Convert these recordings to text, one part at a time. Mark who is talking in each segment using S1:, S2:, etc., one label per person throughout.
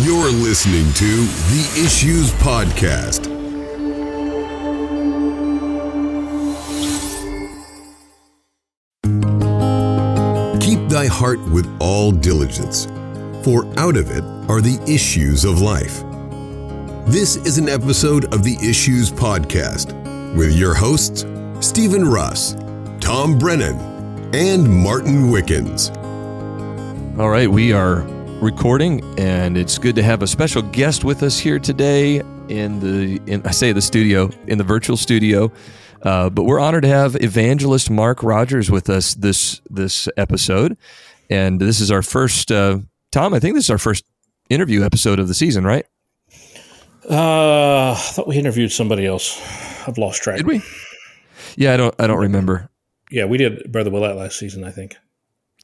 S1: You're listening to the Issues Podcast. Keep thy heart with all diligence, for out of it are the issues of life. This is an episode of the Issues Podcast with your hosts, Stephen Russ, Tom Brennan, and Martin Wickens.
S2: All right, we are recording, and it's good to have a special guest with us here today in the in I say the studio in the virtual studio. Uh, but we're honored to have evangelist Mark Rogers with us this this episode, and this is our first. Uh, Tom, I think this is our first interview episode of the season, right?
S3: Uh, I thought we interviewed somebody else. I've lost track.
S2: Did we? Yeah, I don't. I don't remember.
S3: Yeah, we did Brother Willett last season. I think.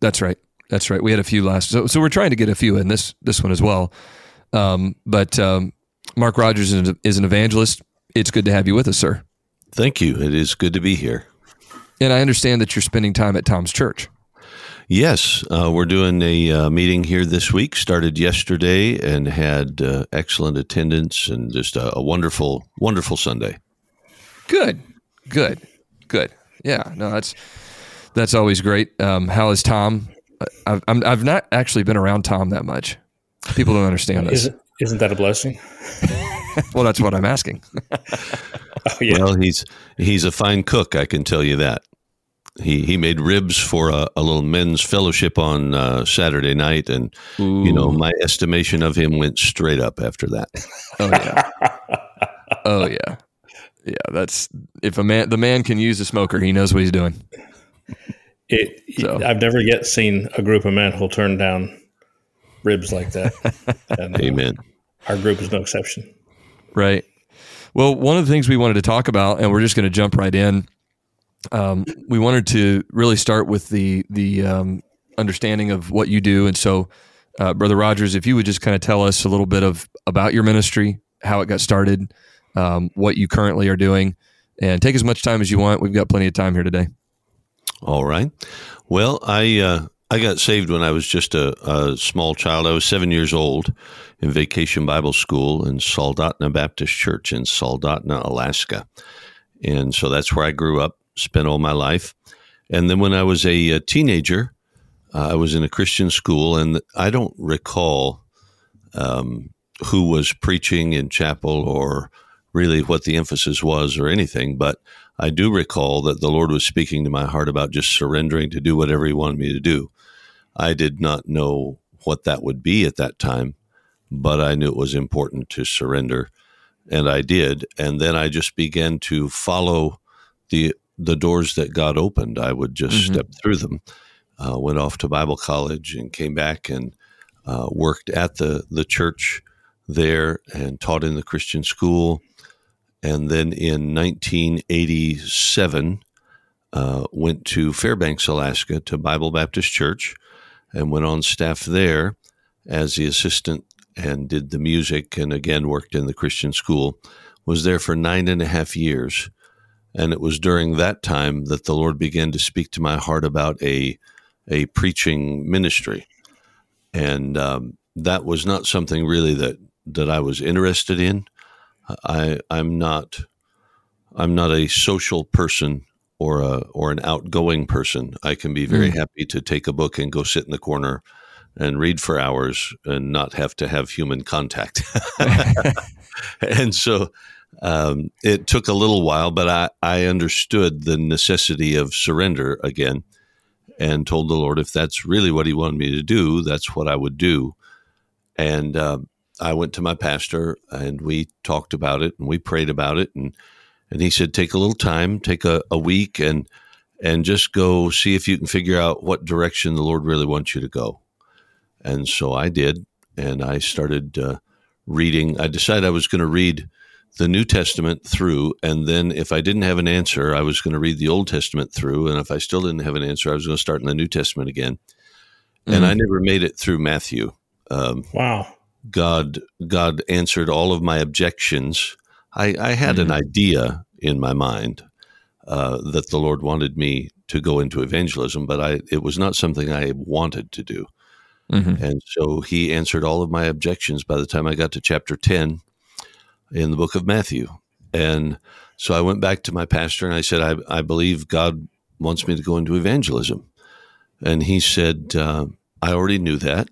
S2: That's right. That's right. We had a few last, so, so we're trying to get a few in this this one as well. Um, but um, Mark Rogers is, is an evangelist. It's good to have you with us, sir.
S4: Thank you. It is good to be here.
S2: And I understand that you're spending time at Tom's church.
S4: Yes, uh, we're doing a uh, meeting here this week. Started yesterday and had uh, excellent attendance and just a, a, wonderful, wonderful Sunday.
S2: Good, good, good. Yeah, no, that's that's always great. Um, how is Tom? I've i have not actually been around Tom that much. People don't understand this.
S3: Isn't, isn't that a blessing?
S2: well, that's what I'm asking.
S4: oh, yeah. Well, he's he's a fine cook. I can tell you that. He he made ribs for a, a little men's fellowship on uh, Saturday night, and Ooh. you know my estimation of him went straight up after that.
S2: Oh yeah. oh yeah. Yeah, that's if a man the man can use a smoker, he knows what he's doing.
S3: It, so. I've never yet seen a group of men who'll turn down ribs like that.
S4: And, uh, Amen.
S3: our group is no exception.
S2: Right. Well, one of the things we wanted to talk about, and we're just going to jump right in. Um, we wanted to really start with the the um, understanding of what you do, and so, uh, Brother Rogers, if you would just kind of tell us a little bit of about your ministry, how it got started, um, what you currently are doing, and take as much time as you want. We've got plenty of time here today.
S4: All right. Well, I uh, I got saved when I was just a, a, small child. I was seven years old in Vacation Bible School in Soldotna Baptist Church in Soldotna, Alaska, and so that's where I grew up, spent all my life. And then when I was a, a teenager, uh, I was in a Christian school, and I don't recall um, who was preaching in chapel or really what the emphasis was or anything, but I do recall that the Lord was speaking to my heart about just surrendering to do whatever He wanted me to do. I did not know what that would be at that time, but I knew it was important to surrender, and I did. And then I just began to follow the the doors that God opened. I would just mm-hmm. step through them. Uh, went off to Bible college and came back and uh, worked at the the church there and taught in the Christian school and then in 1987 uh, went to Fairbanks, Alaska, to Bible Baptist Church, and went on staff there as the assistant and did the music, and again worked in the Christian school. Was there for nine and a half years, and it was during that time that the Lord began to speak to my heart about a a preaching ministry, and um, that was not something really that that I was interested in. I I'm not I'm not a social person or a or an outgoing person. I can be very mm. happy to take a book and go sit in the corner and read for hours and not have to have human contact. and so um, it took a little while, but I, I understood the necessity of surrender again and told the Lord if that's really what He wanted me to do, that's what I would do. And um, I went to my pastor and we talked about it and we prayed about it and and he said take a little time, take a, a week and and just go see if you can figure out what direction the Lord really wants you to go. And so I did, and I started uh, reading. I decided I was going to read the New Testament through, and then if I didn't have an answer, I was going to read the Old Testament through, and if I still didn't have an answer, I was going to start in the New Testament again. Mm-hmm. And I never made it through Matthew.
S3: Um, wow.
S4: God God answered all of my objections. I, I had mm-hmm. an idea in my mind uh, that the Lord wanted me to go into evangelism, but I it was not something I wanted to do. Mm-hmm. And so he answered all of my objections by the time I got to chapter 10 in the book of Matthew. And so I went back to my pastor and I said, I, I believe God wants me to go into evangelism. And he said, uh, I already knew that.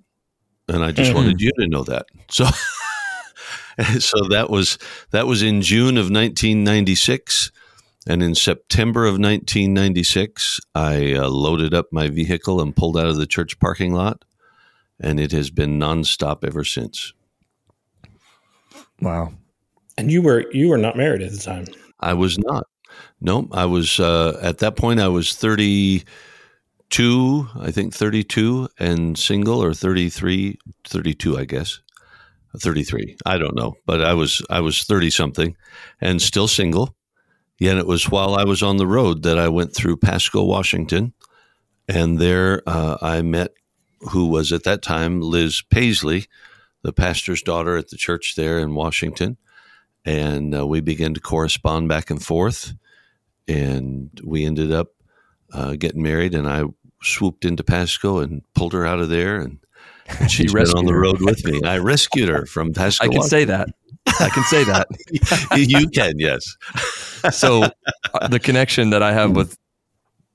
S4: And I just mm-hmm. wanted you to know that. So. so that was that was in June of 1996, and in September of 1996, I uh, loaded up my vehicle and pulled out of the church parking lot, and it has been nonstop ever since.
S2: Wow!
S3: And you were you were not married at the time.
S4: I was not. No, I was uh, at that point. I was 32, I think 32 and single or 33, 32, I guess. 33. I don't know, but I was I was 30 something and still single. Yet it was while I was on the road that I went through Pasco, Washington, and there uh, I met who was at that time Liz Paisley, the pastor's daughter at the church there in Washington, and uh, we began to correspond back and forth, and we ended up uh, getting married, and I swooped into Pasco and pulled her out of there and She's been on the road with me. I rescued her from Pasco.
S2: I can say that. I can say that.
S4: you can, yes.
S2: so uh, the connection that I have with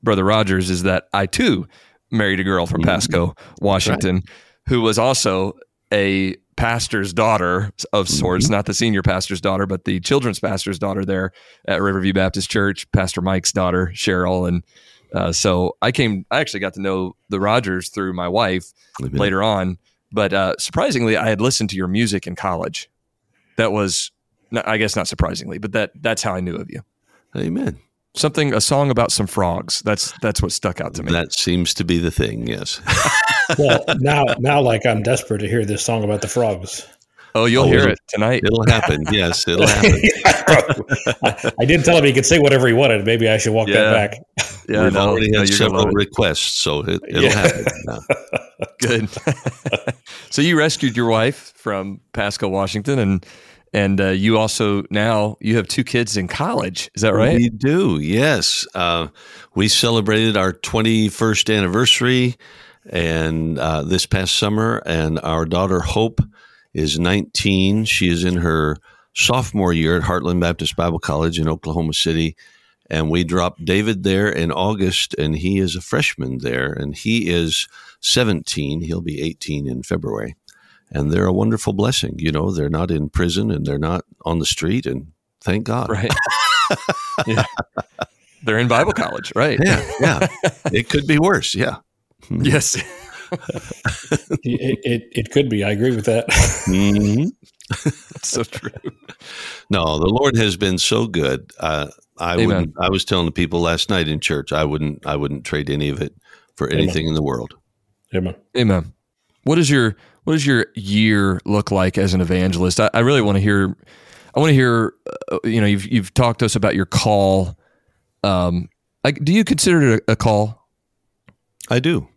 S2: Brother Rogers is that I too married a girl from Pasco, Washington, right. who was also a pastor's daughter of sorts, mm-hmm. not the senior pastor's daughter, but the children's pastor's daughter there at Riverview Baptist Church, Pastor Mike's daughter, Cheryl. And uh, so I came, I actually got to know the Rogers through my wife Amen. later on. But uh, surprisingly, I had listened to your music in college. That was, I guess, not surprisingly, but that that's how I knew of you.
S4: Amen.
S2: Something, a song about some frogs. That's that's what stuck out to me.
S4: That seems to be the thing. Yes.
S3: well, now now like I'm desperate to hear this song about the frogs.
S2: Oh, you'll oh, hear it tonight.
S4: It'll happen. Yes, it'll happen.
S3: I, I, did tell him he could say whatever he wanted. Maybe I should walk yeah. that back.
S4: Yeah, We've no, already had several requests, so it, will yeah. happen.
S2: Good. so you rescued your wife from Pasco, Washington, and and uh, you also now you have two kids in college. Is that right?
S4: We do. Yes. Uh, we celebrated our 21st anniversary, and uh, this past summer, and our daughter Hope is 19. She is in her sophomore year at Heartland Baptist Bible College in Oklahoma City. And we dropped David there in August, and he is a freshman there, and he is 17. He'll be 18 in February. And they're a wonderful blessing. You know, they're not in prison and they're not on the street, and thank God.
S2: Right. yeah. They're in Bible college, right?
S4: Yeah. Yeah. it could be worse. Yeah.
S2: Yes
S3: it, it, it could be. I agree with that. Mm-hmm.
S2: so true.
S4: No, the Lord has been so good. Uh, I wouldn't. I was telling the people last night in church. I wouldn't. I wouldn't trade any of it for anything Amen. in the world.
S3: Amen.
S2: Amen. What is your What does your year look like as an evangelist? I, I really want to hear. I want to hear. Uh, you know, you've you've talked to us about your call. Um, like, do you consider it a, a call?
S4: I do.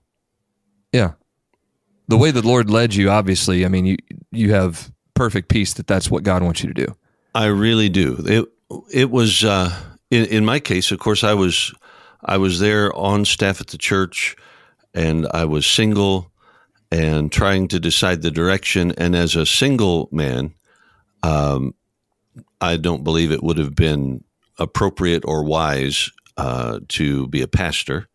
S2: Yeah. The way the Lord led you, obviously, I mean, you you have perfect peace that that's what God wants you to do.
S4: I really do. It it was uh, in in my case, of course, I was I was there on staff at the church, and I was single and trying to decide the direction. And as a single man, um, I don't believe it would have been appropriate or wise uh, to be a pastor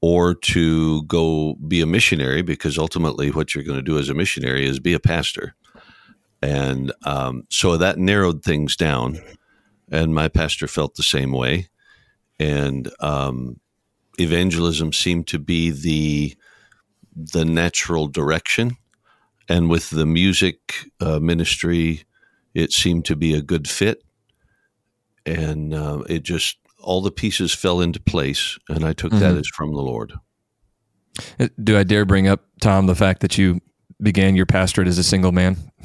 S4: or to go be a missionary because ultimately what you're going to do as a missionary is be a pastor. And um, so that narrowed things down. And my pastor felt the same way. And um, evangelism seemed to be the the natural direction. And with the music uh, ministry, it seemed to be a good fit. And uh, it just all the pieces fell into place, and I took mm-hmm. that as from the Lord.
S2: Uh, do I dare bring up, Tom, the fact that you began your pastorate as a single man?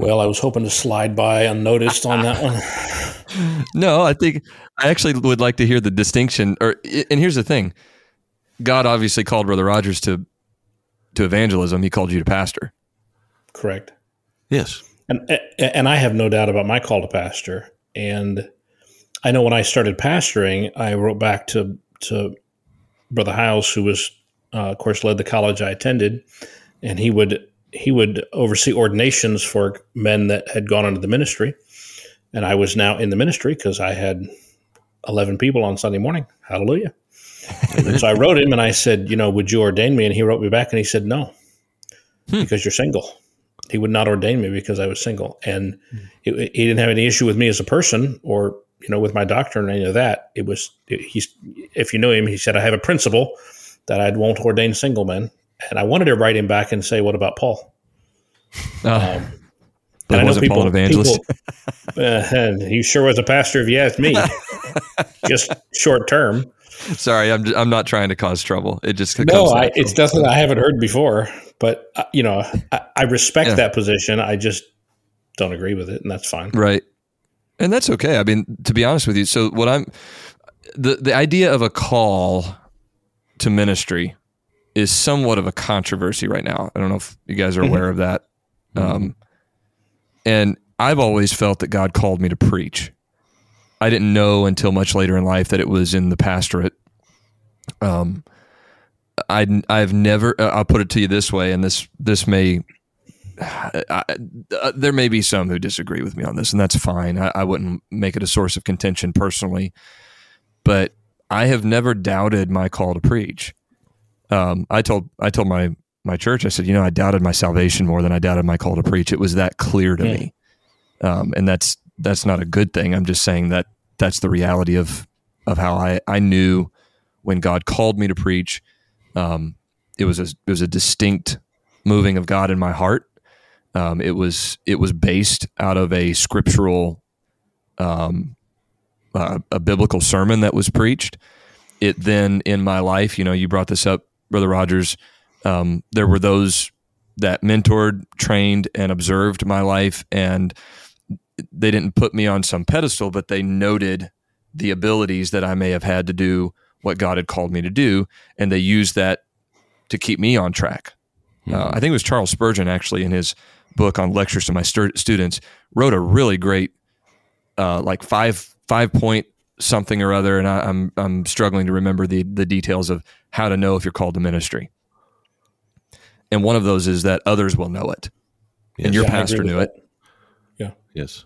S3: well, I was hoping to slide by unnoticed on that one.
S2: no, I think I actually would like to hear the distinction. Or, and here's the thing: God obviously called Brother Rogers to to evangelism. He called you to pastor.
S3: Correct.
S4: Yes.
S3: And and I have no doubt about my call to pastor. And I know when I started pastoring, I wrote back to to Brother House, who was uh, of course, led the college I attended, and he would he would oversee ordinations for men that had gone into the ministry, and I was now in the ministry because I had eleven people on Sunday morning. Hallelujah! and so I wrote him and I said, you know, would you ordain me? And he wrote me back and he said, no, hmm. because you're single. He would not ordain me because I was single, and he didn't have any issue with me as a person or you know with my doctrine or any of that. It was he's if you know him, he said I have a principle that I won't ordain single men, and I wanted to write him back and say, what about Paul?
S2: Uh, um, but I know people, Paul an evangelist.
S3: People, uh, he sure was a pastor if you ask me. Just short term.
S2: Sorry, I'm I'm not trying to cause trouble. It just
S3: no, I, it's nothing I haven't heard before. But uh, you know, I, I respect yeah. that position. I just don't agree with it, and that's fine.
S2: Right, and that's okay. I mean, to be honest with you, so what I'm the the idea of a call to ministry is somewhat of a controversy right now. I don't know if you guys are mm-hmm. aware mm-hmm. of that. Um, and I've always felt that God called me to preach. I didn't know until much later in life that it was in the pastorate. Um, I I've never. Uh, I'll put it to you this way, and this this may. I, uh, there may be some who disagree with me on this, and that's fine. I, I wouldn't make it a source of contention personally, but I have never doubted my call to preach. Um, I told I told my my church, I said, you know, I doubted my salvation more than I doubted my call to preach. It was that clear to me, um, and that's that's not a good thing. I'm just saying that that's the reality of of how I I knew when God called me to preach. Um, it was a it was a distinct moving of God in my heart. Um, it was it was based out of a scriptural, um, uh, a biblical sermon that was preached. It then in my life, you know, you brought this up, Brother Rogers. Um, there were those that mentored, trained, and observed my life, and they didn't put me on some pedestal, but they noted the abilities that I may have had to do what God had called me to do, and they used that to keep me on track. Mm-hmm. Uh, I think it was Charles Spurgeon actually in his book on lectures to my stu- students wrote a really great, uh, like five five point something or other, and I, I'm I'm struggling to remember the the details of how to know if you're called to ministry. And one of those is that others will know it, yes, and your yeah, pastor knew that. it.
S3: Yeah.
S4: Yes.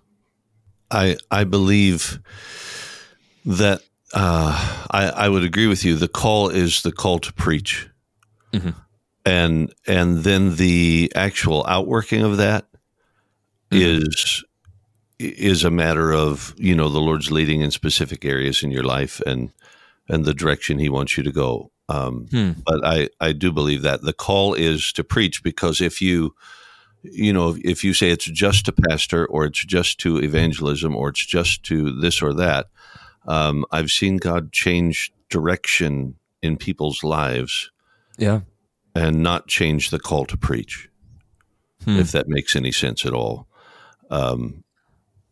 S4: I I believe that uh, I I would agree with you. The call is the call to preach, mm-hmm. and and then the actual outworking of that mm-hmm. is is a matter of you know the Lord's leading in specific areas in your life and and the direction He wants you to go. Um, hmm. But I I do believe that the call is to preach because if you you know, if you say it's just to pastor or it's just to evangelism or it's just to this or that, um, I've seen God change direction in people's lives.
S2: Yeah.
S4: And not change the call to preach, hmm. if that makes any sense at all. Um,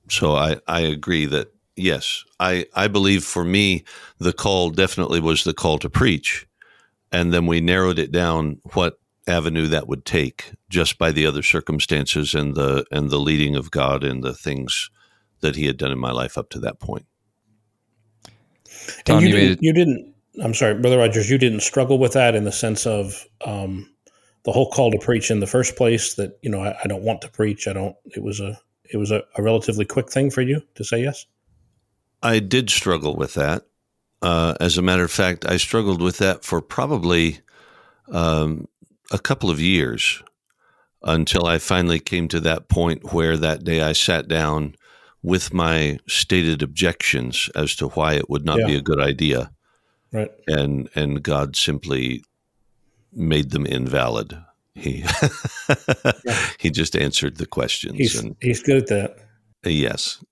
S4: so I, I agree that, yes, I, I believe for me, the call definitely was the call to preach. And then we narrowed it down what avenue that would take just by the other circumstances and the and the leading of God and the things that he had done in my life up to that point.
S3: Tom, you, you, didn't, you, didn't, I'm sorry, Brother Rogers, you didn't struggle with that in the sense of um, the whole call to preach in the first place that, you know, I, I don't want to preach. I don't, it was a, it was a, a, relatively quick thing for you to say yes.
S4: I did struggle with that. Uh, as a matter of fact, I struggled with that for probably um, a couple of years until I finally came to that point where that day I sat down with my stated objections as to why it would not yeah. be a good idea.
S3: Right.
S4: And and God simply made them invalid. He yeah. he just answered the questions.
S3: He's,
S4: and,
S3: he's good at that.
S4: Yes.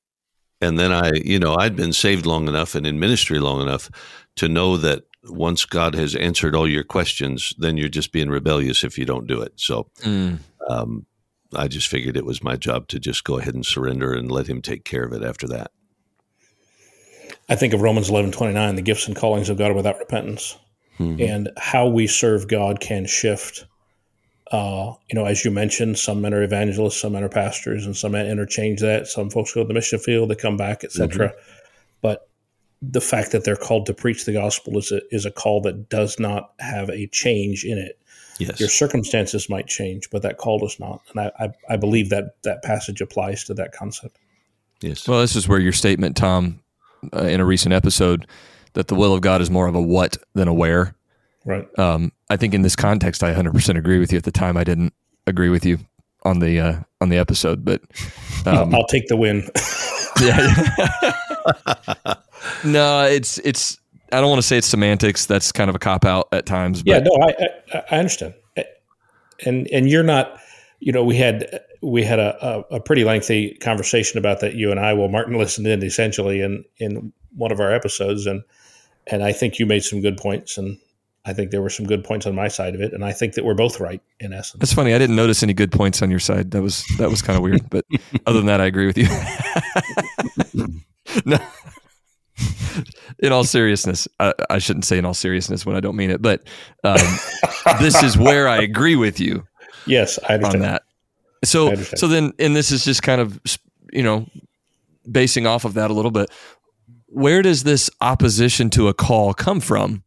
S4: And then I, you know, I'd been saved long enough and in ministry long enough to know that once God has answered all your questions, then you're just being rebellious if you don't do it. So mm. um, I just figured it was my job to just go ahead and surrender and let Him take care of it after that.
S3: I think of Romans eleven twenty nine, the gifts and callings of God are without repentance, mm-hmm. and how we serve God can shift. Uh, you know, as you mentioned, some men are evangelists, some men are pastors, and some men interchange that. Some folks go to the mission field, they come back, etc. Mm-hmm. But the fact that they're called to preach the gospel is a, is a call that does not have a change in it.
S4: Yes.
S3: Your circumstances might change, but that call does not. And I, I, I believe that that passage applies to that concept.
S4: Yes.
S2: Well, this is where your statement, Tom, uh, in a recent episode, that the will of God is more of a what than a where.
S3: Right.
S2: Um, I think in this context, I 100% agree with you. At the time, I didn't agree with you on the uh, on the episode, but um,
S3: I'll take the win.
S2: yeah. no, it's it's. I don't want to say it's semantics. That's kind of a cop out at times. But
S3: yeah, no, I, I I understand, and and you're not. You know, we had we had a, a, a pretty lengthy conversation about that. You and I. Well, Martin listened in essentially in in one of our episodes, and and I think you made some good points, and I think there were some good points on my side of it, and I think that we're both right in essence.
S2: That's funny. I didn't notice any good points on your side. That was that was kind of weird. But other than that, I agree with you. no. In all seriousness, I, I, shouldn't say in all seriousness when I don't mean it, but um, this is where I agree with you.
S3: Yes, I understand
S2: on that. So, so then, and this is just kind of you know basing off of that a little bit. Where does this opposition to a call come from?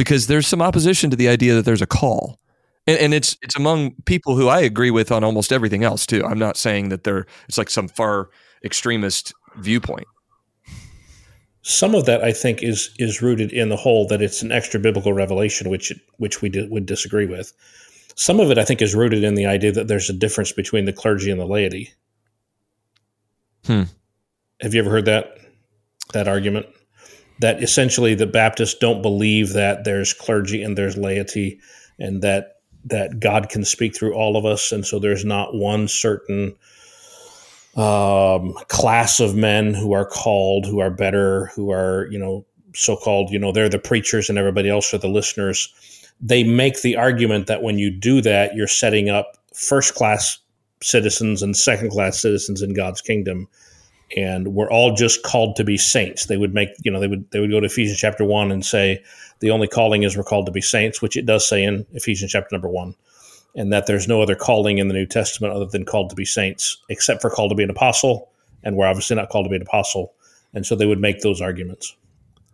S2: Because there's some opposition to the idea that there's a call. And, and, it's it's among people who I agree with on almost everything else too. I'm not saying that they're it's like some far extremist viewpoint.
S3: Some of that I think is is rooted in the whole that it's an extra biblical revelation, which which we did, would disagree with. Some of it I think is rooted in the idea that there's a difference between the clergy and the laity.
S2: Hmm.
S3: Have you ever heard that that argument? That essentially the Baptists don't believe that there's clergy and there's laity, and that that God can speak through all of us, and so there's not one certain um, class of men who are called, who are better, who are you know so-called you know they're the preachers and everybody else are the listeners. They make the argument that when you do that, you're setting up first-class citizens and second-class citizens in God's kingdom and we're all just called to be saints. They would make, you know, they would they would go to Ephesians chapter one and say the only calling is we're called to be saints, which it does say in Ephesians chapter number one, and that there's no other calling in the New Testament other than called to be saints, except for called to be an apostle, and we're obviously not called to be an apostle, and so they would make those arguments.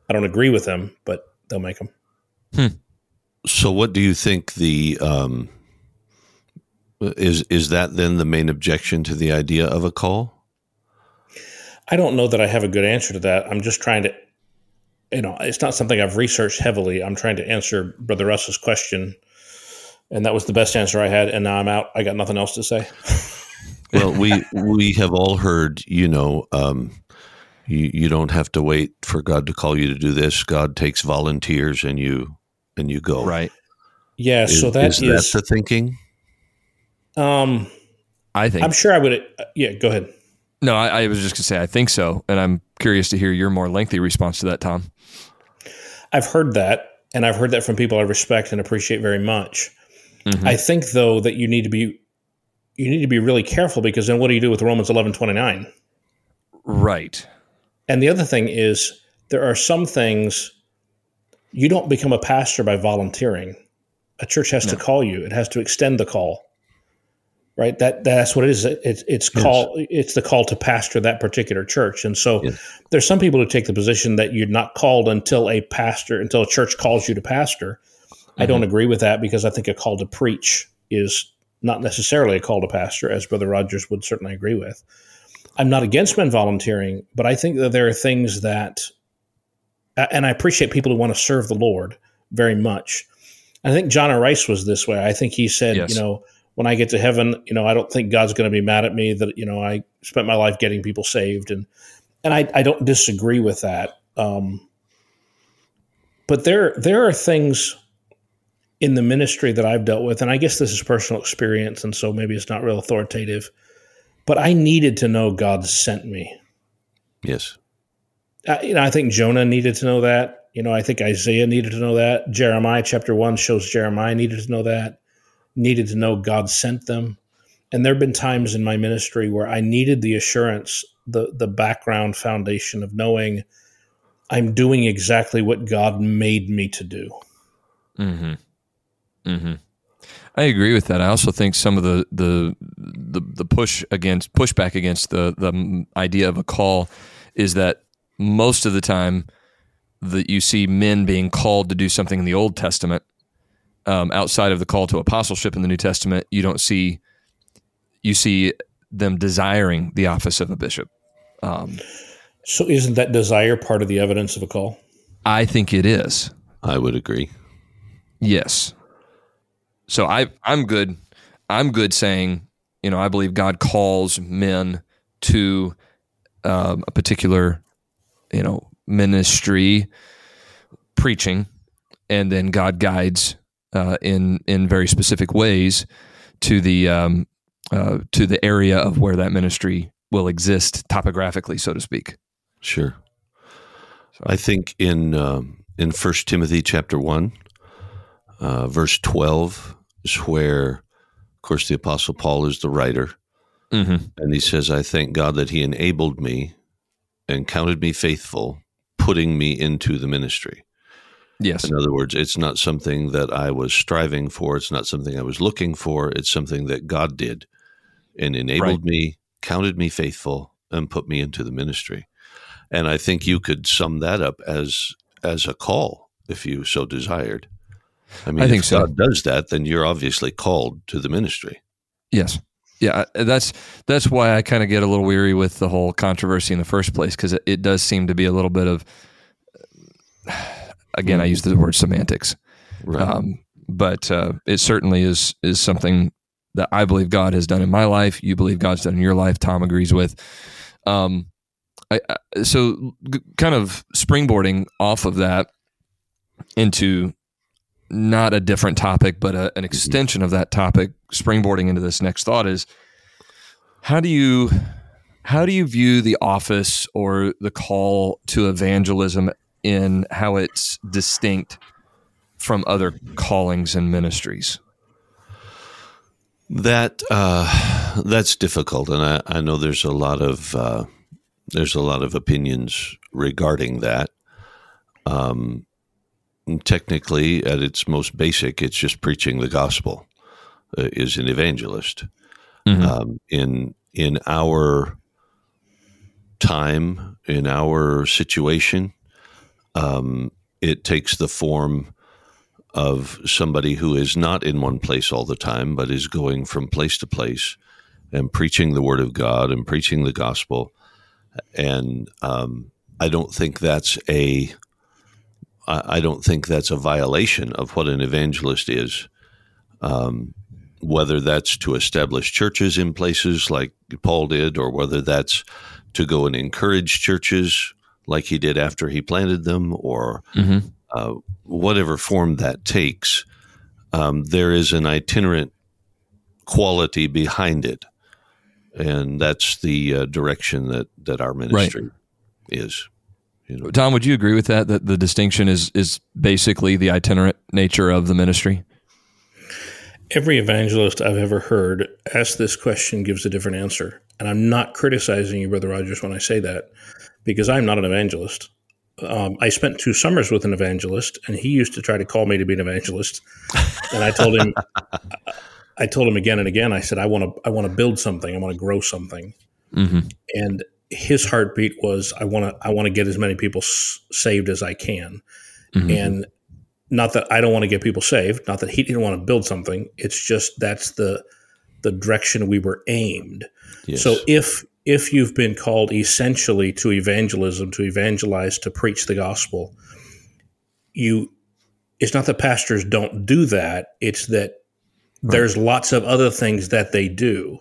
S3: I don't agree with them, but they'll make them.
S4: Hmm. So, what do you think the um, is is that then the main objection to the idea of a call?
S3: I don't know that I have a good answer to that. I'm just trying to, you know, it's not something I've researched heavily. I'm trying to answer Brother Russ's question, and that was the best answer I had. And now I'm out. I got nothing else to say.
S4: well, we we have all heard, you know, um, you you don't have to wait for God to call you to do this. God takes volunteers, and you and you go.
S2: Right.
S3: Yeah.
S4: Is,
S3: so that
S4: is, is that the thinking.
S3: Um,
S2: I think
S3: I'm sure I would. Uh, yeah. Go ahead.
S2: No, I, I was just going to say I think so, and I'm curious to hear your more lengthy response to that, Tom.
S3: I've heard that, and I've heard that from people I respect and appreciate very much. Mm-hmm. I think though that you need to be you need to be really careful because then what do you do with Romans eleven twenty nine?
S2: Right.
S3: And the other thing is there are some things you don't become a pastor by volunteering. A church has no. to call you. It has to extend the call right? That that's what it is. It's it's yes. call it's the call to pastor that particular church. And so yes. there's some people who take the position that you're not called until a pastor until a church calls you to pastor. Mm-hmm. I don't mm-hmm. agree with that because I think a call to preach is not necessarily a call to pastor, as Brother Rogers would certainly agree with. I'm not against men volunteering, but I think that there are things that, and I appreciate people who want to serve the Lord very much. I think John R. Rice was this way. I think he said, yes. you know, when I get to heaven, you know, I don't think God's going to be mad at me that, you know, I spent my life getting people saved. And, and I, I don't disagree with that. Um, but there, there are things in the ministry that I've dealt with, and I guess this is personal experience. And so maybe it's not real authoritative, but I needed to know God sent me.
S4: Yes.
S3: I, you know, I think Jonah needed to know that. You know, I think Isaiah needed to know that. Jeremiah chapter one shows Jeremiah needed to know that needed to know God sent them. And there have been times in my ministry where I needed the assurance, the the background foundation of knowing I'm doing exactly what God made me to do.
S2: Mm-hmm. Mm-hmm. I agree with that. I also think some of the the the, the push against pushback against the the idea of a call is that most of the time that you see men being called to do something in the Old Testament, um, outside of the call to apostleship in the New Testament, you don't see you see them desiring the office of a bishop. Um,
S3: so, isn't that desire part of the evidence of a call?
S2: I think it is.
S4: I would agree.
S2: Yes. So I I'm good. I'm good saying you know I believe God calls men to um, a particular you know ministry preaching and then God guides uh, in in very specific ways to the um, uh, to the area of where that ministry will exist topographically, so to speak.
S4: Sure. So. I think in um, in First Timothy chapter one, uh, verse twelve is where, of course, the Apostle Paul is the writer, mm-hmm. and he says, "I thank God that He enabled me and counted me faithful, putting me into the ministry."
S2: Yes.
S4: In other words, it's not something that I was striving for. It's not something I was looking for. It's something that God did and enabled right. me, counted me faithful, and put me into the ministry. And I think you could sum that up as as a call if you so desired. I mean, I think if so. God does that, then you're obviously called to the ministry.
S2: Yes. Yeah, that's that's why I kind of get a little weary with the whole controversy in the first place because it, it, does seem to be a little bit of again, I use the word semantics, right. um, but uh, it certainly is is something that I believe God has done in my life. You believe God's done in your life. Tom agrees with. Um, I, I, so g- kind of springboarding off of that into not a different topic, but a, an mm-hmm. extension of that topic. Springboarding into this next thought is how do you how do you view the office or the call to evangelism in how it's distinct from other callings and ministries?
S4: That uh, that's difficult, and I, I, know there's a lot of uh, there's a lot of opinions regarding that. Um, technically, at its most basic, it's just preaching the gospel. Uh, is an evangelist mm-hmm. um, in in our time in our situation? Um, it takes the form of somebody who is not in one place all the time, but is going from place to place and preaching the word of God and preaching the gospel. And um, I don't think that's a I don't think that's a violation of what an evangelist is. Um, whether that's to establish churches in places like Paul did, or whether that's to go and encourage churches like he did after he planted them, or mm-hmm. uh, whatever form that takes, um, there is an itinerant quality behind it, and that's the uh, direction that that our ministry right. is.
S2: You know. Tom, would you agree with that? That the distinction is is basically the itinerant nature of the ministry.
S3: Every evangelist I've ever heard ask this question gives a different answer, and I'm not criticizing you, Brother Rogers, when I say that because I'm not an evangelist. Um, I spent two summers with an evangelist, and he used to try to call me to be an evangelist. And I told him, I told him again and again. I said, I want to, I want to build something. I want to grow something. Mm-hmm. And his heartbeat was, I want to, I want to get as many people s- saved as I can. Mm-hmm. And not that I don't want to get people saved, not that he didn't want to build something. It's just that's the the direction we were aimed. Yes. So if if you've been called essentially to evangelism, to evangelize, to preach the gospel, you it's not that pastors don't do that, it's that right. there's lots of other things that they do.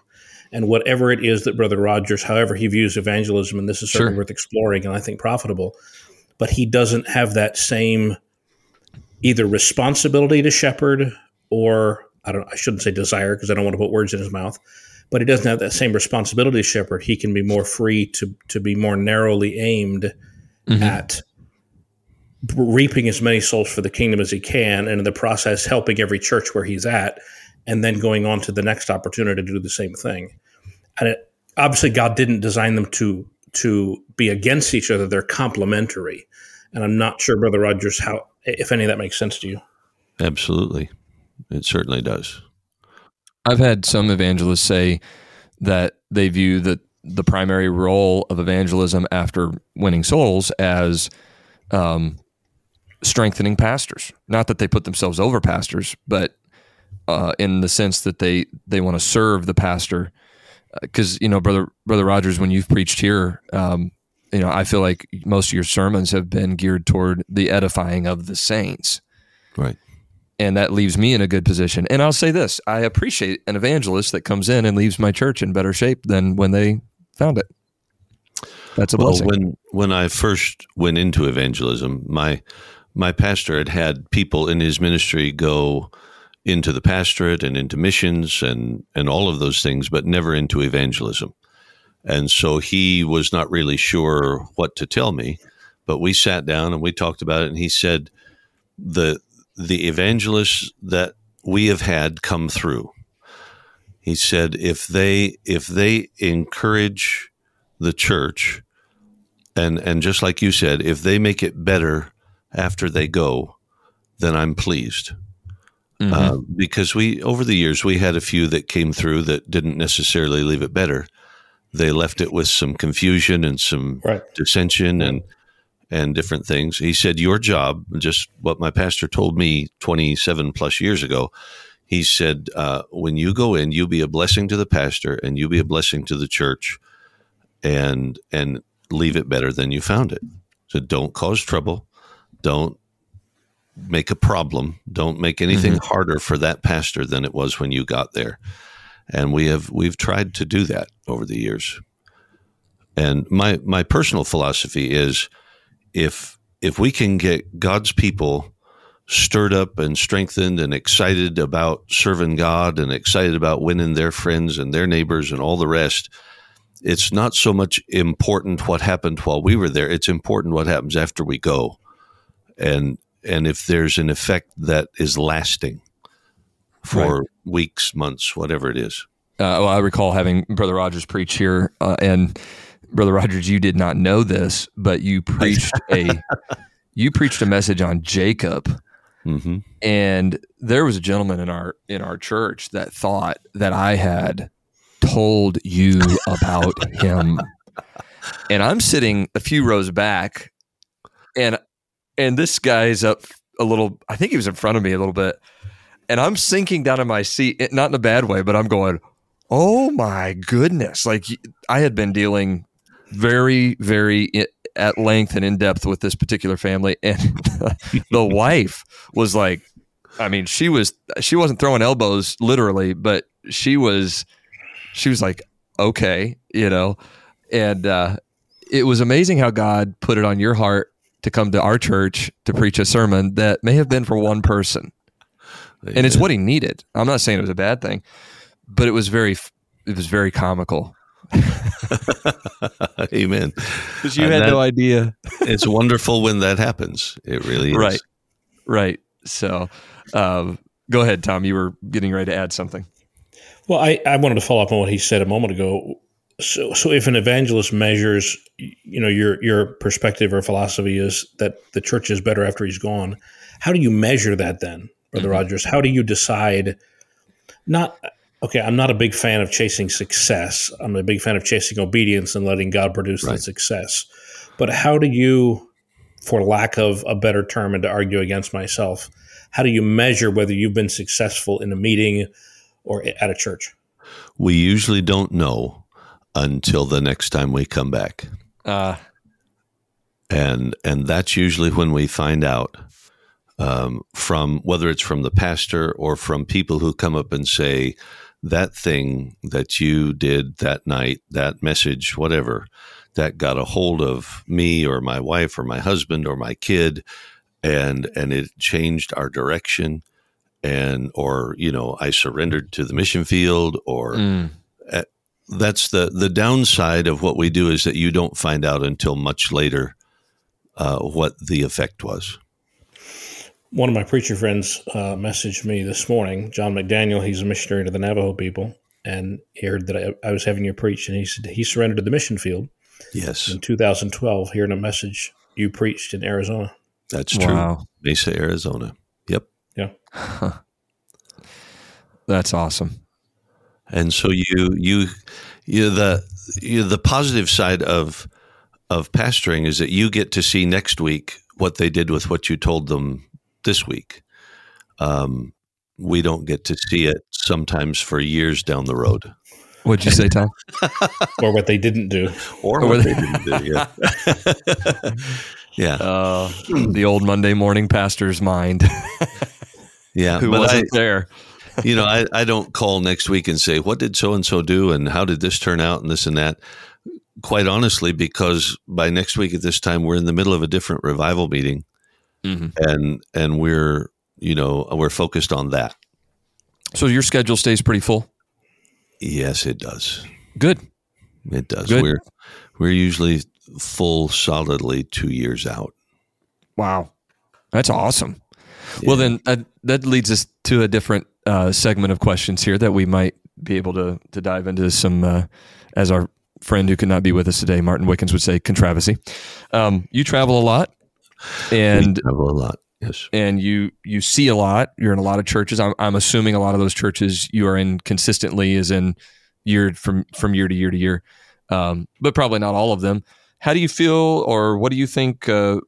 S3: And whatever it is that Brother Rogers, however he views evangelism, and this is certainly sure. worth exploring and I think profitable, but he doesn't have that same either responsibility to shepherd or I don't I shouldn't say desire because I don't want to put words in his mouth, but he doesn't have that same responsibility as shepherd. He can be more free to to be more narrowly aimed mm-hmm. at reaping as many souls for the kingdom as he can, and in the process helping every church where he's at, and then going on to the next opportunity to do the same thing. And it, obviously, God didn't design them to to be against each other; they're complementary. And I'm not sure, Brother Rogers, how if any of that makes sense to you.
S4: Absolutely, it certainly does.
S2: I've had some evangelists say that they view that the primary role of evangelism after winning souls as um, strengthening pastors. Not that they put themselves over pastors, but uh, in the sense that they they want to serve the pastor. Because uh, you know, brother brother Rogers, when you've preached here, um, you know, I feel like most of your sermons have been geared toward the edifying of the saints.
S4: Right.
S2: And that leaves me in a good position. And I'll say this I appreciate an evangelist that comes in and leaves my church in better shape than when they found it. That's a
S4: well,
S2: blessing.
S4: when when I first went into evangelism, my my pastor had had people in his ministry go into the pastorate and into missions and and all of those things, but never into evangelism. And so he was not really sure what to tell me, but we sat down and we talked about it and he said the the evangelists that we have had come through. He said if they if they encourage the church and and just like you said, if they make it better after they go, then I'm pleased. Mm-hmm. Uh, because we over the years we had a few that came through that didn't necessarily leave it better, they left it with some confusion and some right. dissension and and different things. He said, Your job, just what my pastor told me 27 plus years ago, he said, uh, When you go in, you be a blessing to the pastor and you be a blessing to the church and and leave it better than you found it. So don't cause trouble. Don't make a problem. Don't make anything mm-hmm. harder for that pastor than it was when you got there and we have we've tried to do that over the years. And my my personal philosophy is if if we can get God's people stirred up and strengthened and excited about serving God and excited about winning their friends and their neighbors and all the rest, it's not so much important what happened while we were there. It's important what happens after we go. And and if there's an effect that is lasting for right. weeks, months, whatever it is.
S2: Uh, well, I recall having Brother Rogers preach here, uh, and Brother Rogers, you did not know this, but you preached a you preached a message on Jacob, mm-hmm. and there was a gentleman in our in our church that thought that I had told you about him, and I'm sitting a few rows back, and and this guy's up a little. I think he was in front of me a little bit and I'm sinking down in my seat, not in a bad way, but I'm going, oh my goodness. Like I had been dealing very, very at length and in depth with this particular family. And the wife was like, I mean, she was, she wasn't throwing elbows literally, but she was, she was like, okay, you know, and, uh, it was amazing how God put it on your heart to come to our church to preach a sermon that may have been for one person and it's what he needed. I'm not saying it was a bad thing, but it was very it was very comical.
S4: Amen.
S2: Because you and had that, no idea.
S4: it's wonderful when that happens. It really is.
S2: Right. Right. So, um, go ahead, Tom. You were getting ready to add something.
S3: Well, I, I wanted to follow up on what he said a moment ago. So, so if an evangelist measures, you know, your your perspective or philosophy is that the church is better after he's gone, how do you measure that then? Brother mm-hmm. Rogers. How do you decide? Not okay. I'm not a big fan of chasing success. I'm a big fan of chasing obedience and letting God produce right. the success. But how do you, for lack of a better term, and to argue against myself, how do you measure whether you've been successful in a meeting or at a church?
S4: We usually don't know until the next time we come back.
S2: Uh,
S4: and and that's usually when we find out um, from whether it's from the pastor or from people who come up and say, that thing that you did that night, that message, whatever, that got a hold of me or my wife or my husband or my kid, and and it changed our direction, and or you know I surrendered to the mission field, or mm. that's the the downside of what we do is that you don't find out until much later uh, what the effect was
S3: one of my preacher friends uh, messaged me this morning, John McDaniel. He's a missionary to the Navajo people, and he heard that I, I, was having you preach, and he said he surrendered to the mission field.
S4: Yes,
S3: in 2012, hearing a message you preached in Arizona.
S4: That's true. Wow. Mesa, Arizona. Yep.
S3: Yeah.
S2: That's awesome.
S4: And so you you you the you the positive side of of pastoring is that you get to see next week what they did with what you told them this week. Um, we don't get to see it sometimes for years down the road.
S2: What'd you say, Tom?
S3: or what they didn't do.
S4: Or,
S2: Or
S4: what
S2: they-
S4: they didn't do. Yeah. yeah.
S2: Uh, the old Monday morning pastor's mind
S4: Yeah.
S2: who
S4: but I,
S2: wasn't there.
S4: you know, I, I don't call next week and say, what did so and so do and how did this turn out and this and that. Quite honestly, because by next week at this time, we're in the middle of a different revival meeting
S2: Mhm.
S4: and and we're you know we're focused on that.
S2: So your schedule stays pretty full.
S4: Yes, it does.
S2: Good.
S4: It does.
S2: Good.
S4: We're we're usually full solidly two years out.
S2: Wow, that's awesome. Well, then uh, that leads us to a different uh, segment of questions here that we might be able to to dive into some, uh, as our friend who could not be with us today, Martin Wickens would say, controversy. Um, you travel a lot, and
S4: travel a lot. Yes.
S2: and you you see a lot. You're in a lot of churches. I'm, I'm assuming a lot of those churches you are in consistently, is in year from from year to year to year, um, but probably not all of them. How do you feel, or what do you think? Uh,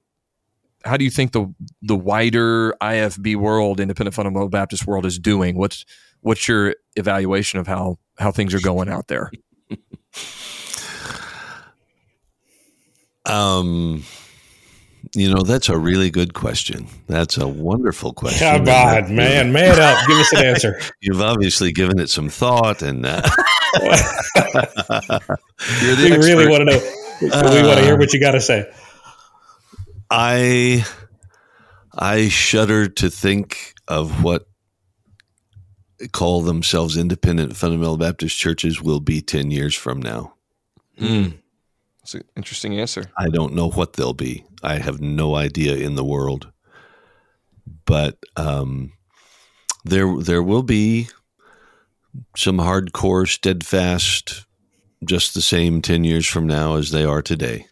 S2: how do you think the the wider IFB world, Independent Fundamental Baptist world, is doing? What's what's your evaluation of how how things are going out there?
S4: Um, you know, that's a really good question. That's a wonderful question.
S3: Come on, man. Man up. Give us an answer.
S4: You've obviously given it some thought, and uh, you're the
S3: we really want to know. we want to hear what you got to say.
S4: I I shudder to think of what call themselves independent fundamental Baptist churches will be 10 years from now.
S2: That's an interesting answer.
S4: I don't know what they'll be. I have no idea in the world. But um, there there will be some hardcore, steadfast, just the same 10 years from now as they are today.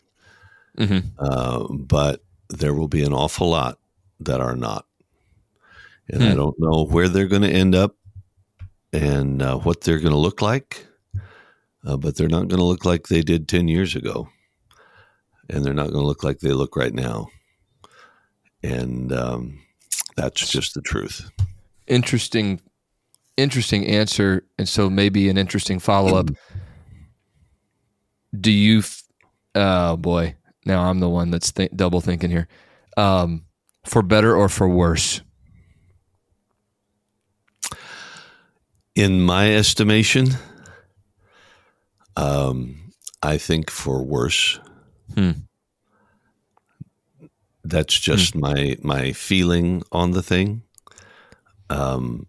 S2: hmm
S4: Uh, but there will be an awful lot that are not. And I
S2: Hmm.
S4: don't know where they're going to end up and uh, what they're going to look like, uh, but they're not going to look like they did 10 years ago. And they're not going to look like they look right now. And um, that's just the truth.
S2: Interesting, interesting answer, and so maybe an interesting follow up. Do you? f- Oh boy, now I'm the one that's th- double thinking here. Um, for better or for worse?
S4: In my estimation, um, I think for worse.
S2: Hmm.
S4: That's just my my feeling on the thing. Um,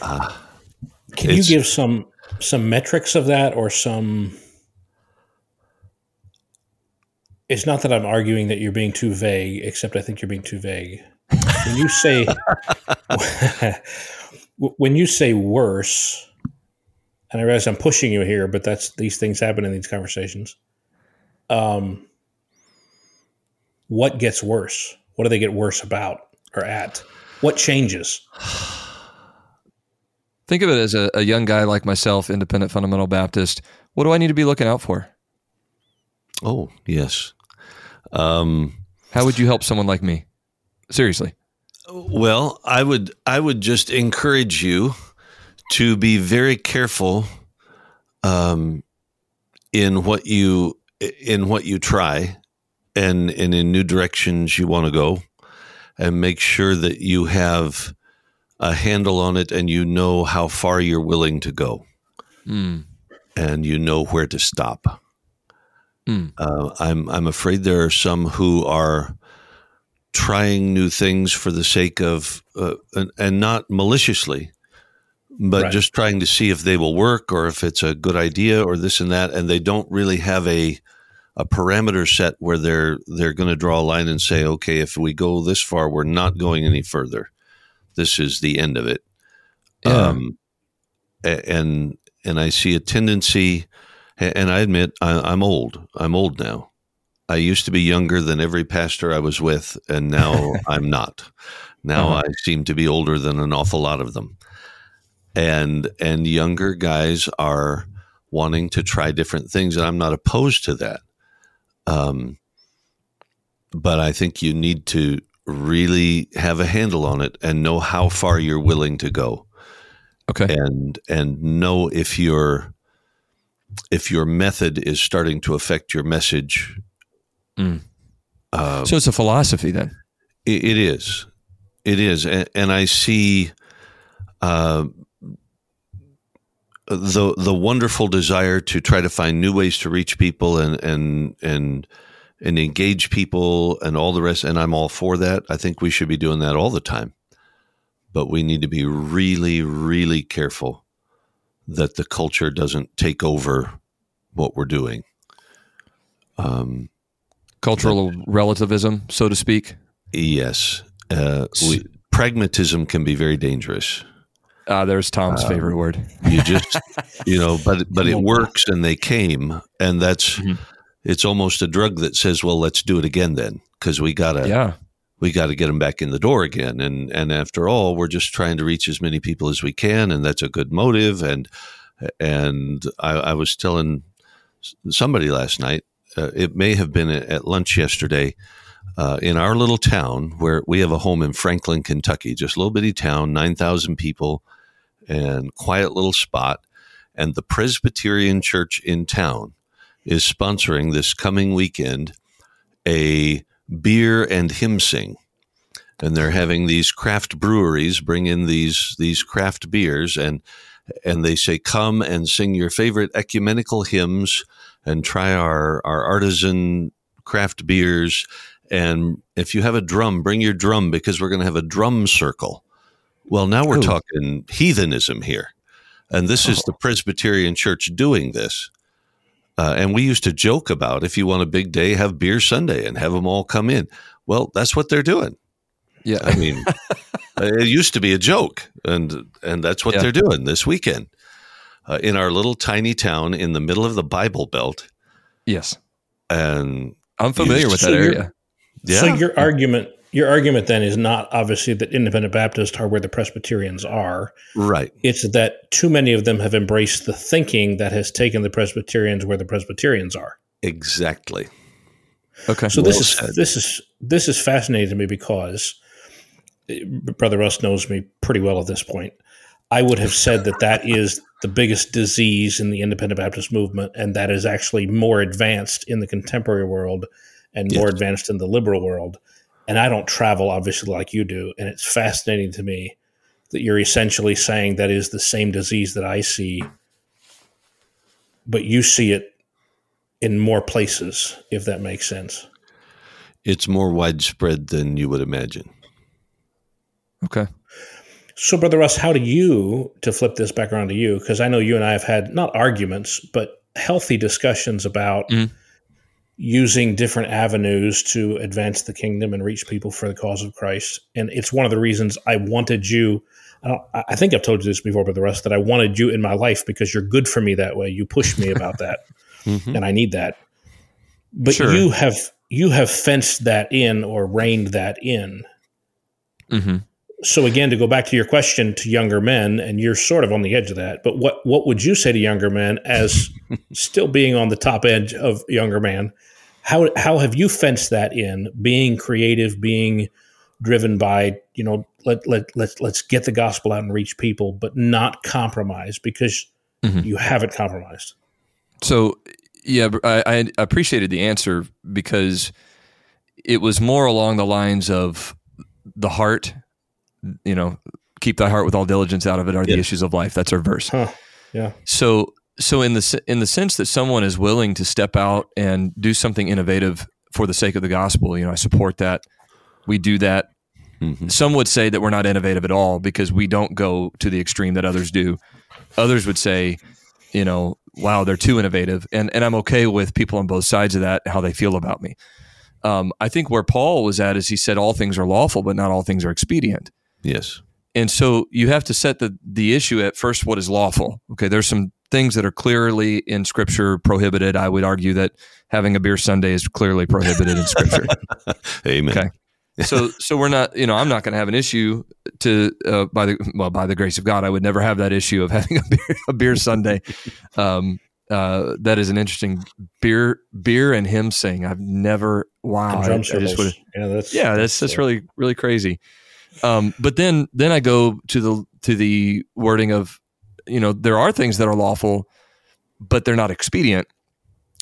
S4: ah,
S3: Can you give some some metrics of that or some It's not that I'm arguing that you're being too vague, except I think you're being too vague. When you say when you say worse, and I realize I'm pushing you here, but that's these things happen in these conversations. Um, what gets worse? What do they get worse about or at? What changes?
S2: Think of it as a, a young guy like myself, independent fundamental Baptist. What do I need to be looking out for?
S4: oh yes. Um,
S2: How would you help someone like me? Seriously.
S4: Well, I would I would just encourage you to be very careful um, in what you in what you try and and in new directions you want to go and make sure that you have a handle on it and you know how far you're willing to go
S2: Mm.
S4: and you know where to stop.
S2: Mm.
S4: Uh, I'm I'm afraid there are some who are trying new things for the sake of uh, and, and not maliciously, but
S3: Right.
S4: just trying to see if they will work or if it's a good idea or this and that, and they don't really have a a parameter set where they're they're going to draw a line and say, okay, if we go this far, we're not going any further. This is the end of it.
S2: Yeah.
S4: Um, and and I see a tendency, and I admit I, I'm old. I'm old now. I used to be younger than every pastor I was with, and now I'm not. Now
S2: Uh-huh.
S4: I seem to be older than an awful lot of them, and and younger guys are wanting to try different things, and I'm not opposed to that. Um, but I think you need to really have a handle on it and know how far you're willing to go.
S2: Okay.
S4: And and know if your if your method is starting to affect your message.
S2: Mm. Uh, so it's a philosophy then.
S4: it, it is, it is, and, and I see uh, the the wonderful desire to try to find new ways to reach people and and and and engage people and all the rest. And I'm all for that. I think we should be doing that all the time. But we need to be really, really careful that the culture doesn't take over what we're doing.
S2: Um, Cultural but, relativism, so to speak.
S4: Yes. Uh, we, pragmatism can be very dangerous.
S2: Uh, there's Tom's um, favorite word.
S4: you just, you know, but but it works, and they came, and that's mm-hmm it's almost a drug that says, "Well, let's do it again then," because we gotta,
S2: yeah,
S4: we got to get them back in the door again. And and after all, we're just trying to reach as many people as we can, and that's a good motive. And and I, I was telling somebody last night, uh, it may have been at lunch yesterday. Uh, in our little town, where we have a home in Franklin, Kentucky, just a little bitty town, nine thousand people, and quiet little spot, and the Presbyterian church in town is sponsoring this coming weekend a beer and hymn sing. And they're having these craft breweries bring in these these craft beers and and they say come and sing your favorite ecumenical hymns and try our our artisan craft beers and if you have a drum bring your drum because we're going to have a drum circle. Well, now we're Ooh. talking heathenism here. And this oh. is the Presbyterian Church doing this. Uh, and we used to joke about if you want a big day, have beer Sunday and have them all come in. Well, that's what they're doing.
S2: Yeah,
S4: I mean, it used to be a joke, and and that's what yeah. they're doing this weekend uh, in our little tiny town in the middle of the Bible Belt.
S2: Yes,
S4: and
S2: I'm familiar with that area.
S3: Yeah. So your argument your argument then is not obviously that independent Baptists are where the Presbyterians are.
S4: Right.
S3: It's that too many of them have embraced the thinking that has taken the Presbyterians where the Presbyterians are.
S4: Exactly.
S2: Okay.
S3: So well this said. is this is this is fascinating to me because eh, Brother Russ knows me pretty well at this point. I would have said that that is the biggest disease in the independent Baptist movement, and that is actually more advanced in the contemporary world and yes. more advanced in the liberal world and I don't travel obviously like you do, and it's fascinating to me that you're essentially saying that is the same disease that I see, but you see it in more places, if that makes sense.
S4: It's more widespread than you would imagine.
S2: Okay.
S3: So, Brother Russ, how do you, to flip this back around to you, because I know you and I have had not arguments, but healthy discussions about mm-hmm using different avenues to advance the kingdom and reach people for the cause of Christ. And it's one of the reasons I wanted you. I, I think I've told you this before, but the rest that I wanted you in my life because you're good for me that way. You push me about that, mm-hmm. and I need that. But sure. you have you have fenced that in or reined that in. Mm-hmm. So again, to go back to your question to younger men, and you're sort of on the edge of that. But what what would you say to younger men as still being on the top edge of younger man? How how have you fenced that in? Being creative, being driven by you know let let let's let's get the gospel out and reach people, but not compromise because mm-hmm. you haven't compromised.
S2: So yeah, I, I appreciated the answer because it was more along the lines of the heart. You know, keep thy heart with all diligence out of it are yeah. the issues of life. That's our verse.
S3: Huh. Yeah.
S2: So so in the in the sense that someone is willing to step out and do something innovative for the sake of the gospel, you know, I support that. We do that. Mm-hmm. Some would say that we're not innovative at all because we don't go to the extreme that others do. Others would say, you know, wow, they're too innovative, and and I'm okay with people on both sides of that how they feel about me. Um, I think where Paul was at is he said all things are lawful, but not all things are expedient.
S4: Yes.
S2: And so you have to set the the issue at first what is lawful. Okay, there's some things that are clearly in scripture prohibited. I would argue that having a beer Sunday is clearly prohibited in scripture.
S4: Amen.
S2: Okay. so so we're not you know I'm not going to have an issue to uh, by the well by the grace of God I would never have that issue of having a beer, a beer Sunday. Um, uh, that is an interesting beer, beer and hymn sing. I've never wow. I, I just would
S3: yeah, that's
S2: yeah, that's that's really really crazy. Um, but then then I go to the to the wording of you know there are things that are lawful, but they're not expedient,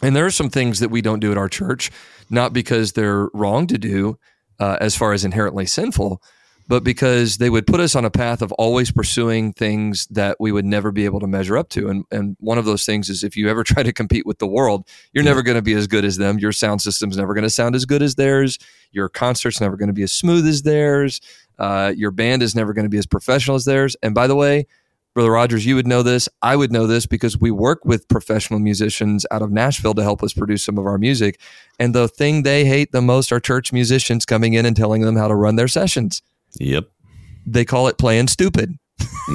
S2: and there are some things that we don't do at our church, not because they're wrong to do, uh, as far as inherently sinful, but because they would put us on a path of always pursuing things that we would never be able to measure up to. And and one of those things is if you ever try to compete with the world, you're never going to be as good as them. Your sound system's never going to sound as good as theirs. Your concert's never going to be as smooth as theirs. Uh, your band is never going to be as professional as theirs. And by the way, Brother Rogers, you would know this. I would know this because we work with professional musicians out of Nashville to help us produce some of our music. And the thing they hate the most are church musicians coming in and telling them how to run their sessions.
S4: Yep.
S2: They call it playing stupid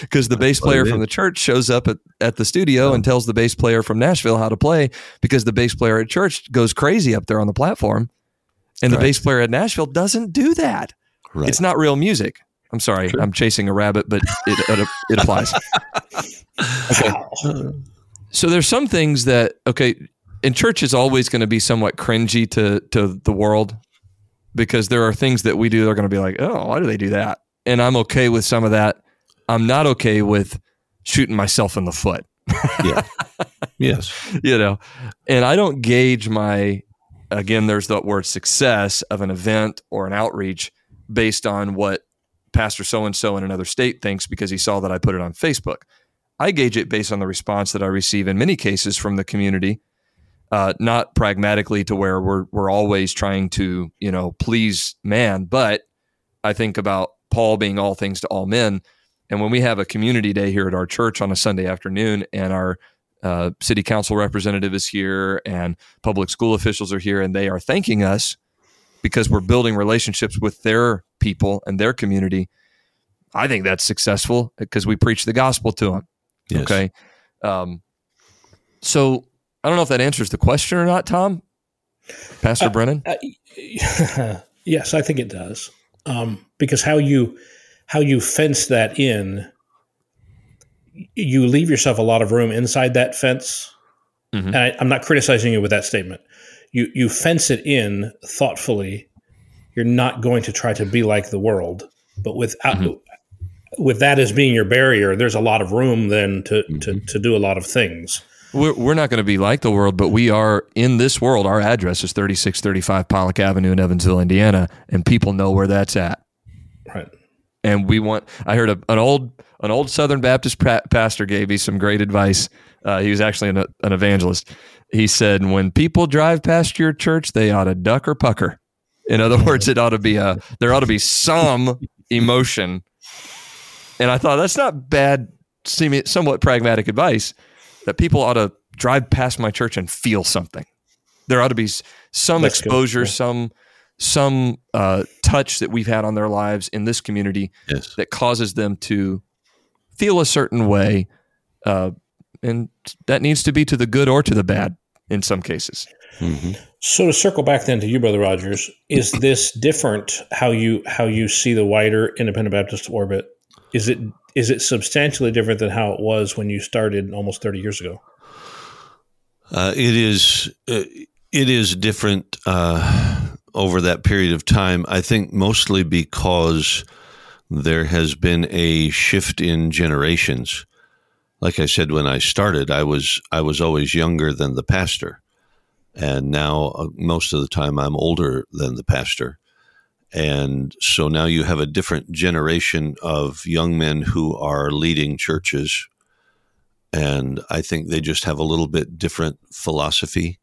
S2: because the bass player from the church shows up at, at the studio and tells the bass player from Nashville how to play because the bass player at church goes crazy up there on the platform. And the bass player at Nashville doesn't do that.
S4: Right.
S2: It's not real music. I'm sorry,
S4: True.
S2: I'm chasing a rabbit, but it, it, it applies. So there's some things that okay, in church is always going to be somewhat cringy to to the world because there are things that we do that are going to be like, oh, why do they do that? And I'm okay with some of that. I'm not okay with shooting myself in the foot,
S4: yeah. yes.
S2: you know. And I don't gauge my again. There's that word success of an event or an outreach based on what Pastor so and so in another state thinks because he saw that I put it on Facebook. I gauge it based on the response that I receive in many cases from the community, uh, not pragmatically to where we're we're always trying to you know please man, but I think about Paul being all things to all men, and when we have a community day here at our church on a Sunday afternoon, and our uh, city council representative is here, and public school officials are here, and they are thanking us because we're building relationships with their people and their community. I think that's successful because we preach the gospel to them.
S4: Yes.
S2: Okay. Um, so I don't know if that answers the question or not, Tom. Pastor Brennan.
S3: Uh, yes, I think it does. Um, because how you how you fence that in, you leave yourself a lot of room inside that fence.
S2: Mhm.
S3: And I, I'm not criticizing you with that statement. You you fence it in thoughtfully. You're not going to try to be like the world, but without
S2: Mhm.
S3: with that as being your barrier, there's a lot of room then to to, to do a lot of things.
S2: We're, we're not going to be like the world, but we are in this world. Our address is 3635 Pollack Avenue in Evansville, Indiana, and people know where that's at.
S3: Right.
S2: and we want i heard a, an old an old southern baptist pra- pastor gave me some great advice uh, he was actually an, an evangelist he said when people drive past your church they ought to duck or pucker. In other words it ought to be a there ought to be some emotion. And i thought that's not bad seeming somewhat pragmatic advice that people ought to drive past my church and feel something. There ought to be some
S3: That's
S2: exposure
S3: yeah.
S2: some some uh, touch that we've had on their lives in this community
S4: Yes.
S2: that causes them to feel a certain way, uh, and that needs to be to the good or to the bad in some cases.
S4: hmm
S3: So to circle back then to you, Brother Rogers, is this different how you how you see the wider independent Baptist orbit? Is it is it substantially different than how it was when you started almost thirty years ago?
S4: Uh, it is uh, it is different uh, over that period of time. I think mostly because there has been a shift in generations. Like I said when I started, I was I was always younger than the pastor, and now uh, most of the time I'm older than the pastor. And so now you have a different generation of young men who are leading churches and I think they just have a little bit different philosophy.